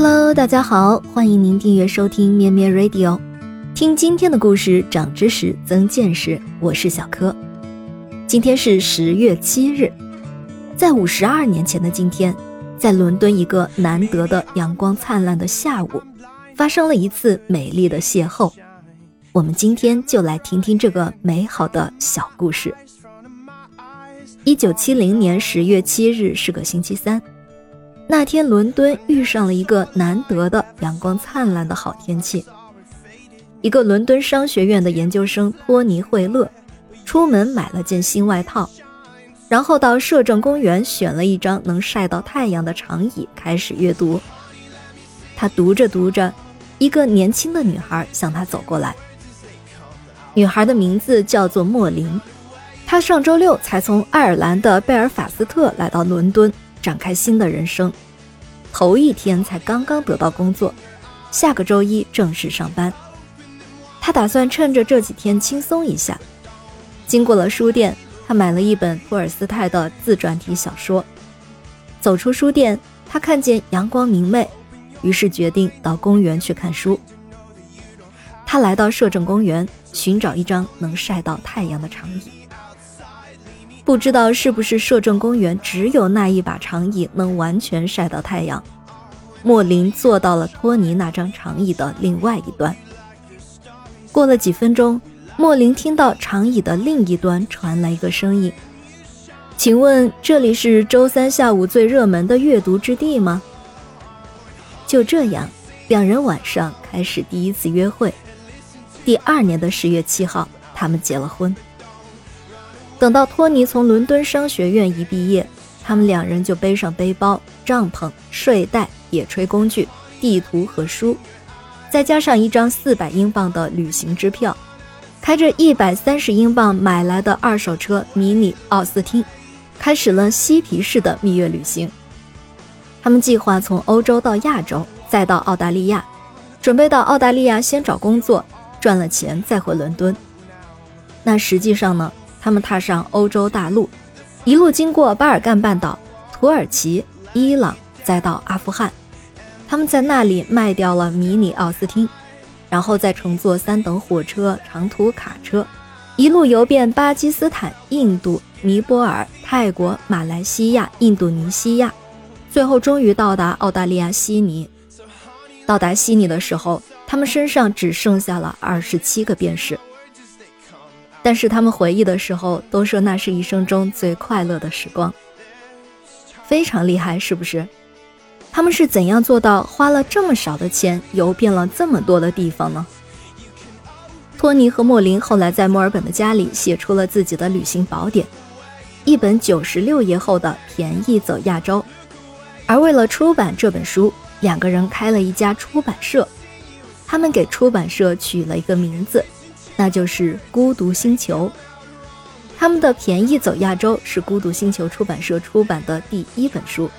Hello，大家好，欢迎您订阅收听咩咩 Radio，听今天的故事，长知识，增见识。我是小柯。今天是十月七日，在五十二年前的今天，在伦敦一个难得的阳光灿烂的下午，发生了一次美丽的邂逅。我们今天就来听听这个美好的小故事。一九七零年十月七日是个星期三。那天，伦敦遇上了一个难得的阳光灿烂的好天气。一个伦敦商学院的研究生托尼·惠勒，出门买了件新外套，然后到摄政公园选了一张能晒到太阳的长椅，开始阅读。他读着读着，一个年轻的女孩向他走过来。女孩的名字叫做莫林，她上周六才从爱尔兰的贝尔法斯特来到伦敦。展开新的人生，头一天才刚刚得到工作，下个周一正式上班。他打算趁着这几天轻松一下。经过了书店，他买了一本托尔斯泰的自传体小说。走出书店，他看见阳光明媚，于是决定到公园去看书。他来到摄政公园，寻找一张能晒到太阳的长椅。不知道是不是摄政公园只有那一把长椅能完全晒到太阳。莫林坐到了托尼那张长椅的另外一端。过了几分钟，莫林听到长椅的另一端传来一个声音：“请问这里是周三下午最热门的阅读之地吗？”就这样，两人晚上开始第一次约会。第二年的十月七号，他们结了婚。等到托尼从伦敦商学院一毕业，他们两人就背上背包、帐篷、睡袋、野炊工具、地图和书，再加上一张四百英镑的旅行支票，开着一百三十英镑买来的二手车迷你奥斯汀，开始了嬉皮士的蜜月旅行。他们计划从欧洲到亚洲，再到澳大利亚，准备到澳大利亚先找工作，赚了钱再回伦敦。那实际上呢？他们踏上欧洲大陆，一路经过巴尔干半岛、土耳其、伊朗，再到阿富汗。他们在那里卖掉了迷你奥斯汀，然后再乘坐三等火车、长途卡车，一路游遍巴基斯坦、印度、尼泊尔、泰国、马来西亚、印度尼西亚，最后终于到达澳大利亚悉尼。到达悉尼的时候，他们身上只剩下了二十七个便士。但是他们回忆的时候都说那是一生中最快乐的时光，非常厉害，是不是？他们是怎样做到花了这么少的钱游遍了这么多的地方呢？托尼和莫林后来在墨尔本的家里写出了自己的旅行宝典，一本九十六页厚的《便宜走亚洲》。而为了出版这本书，两个人开了一家出版社，他们给出版社取了一个名字。那就是《孤独星球》，他们的《便宜走亚洲》是孤独星球出版社出版的第一本书。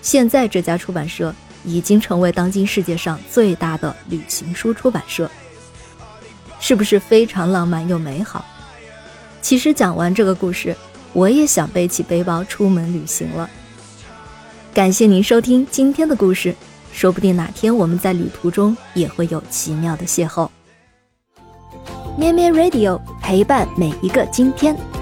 现在这家出版社已经成为当今世界上最大的旅行书出版社，是不是非常浪漫又美好？其实讲完这个故事，我也想背起背包出门旅行了。感谢您收听今天的故事，说不定哪天我们在旅途中也会有奇妙的邂逅。咩咩 Radio 陪伴每一个今天。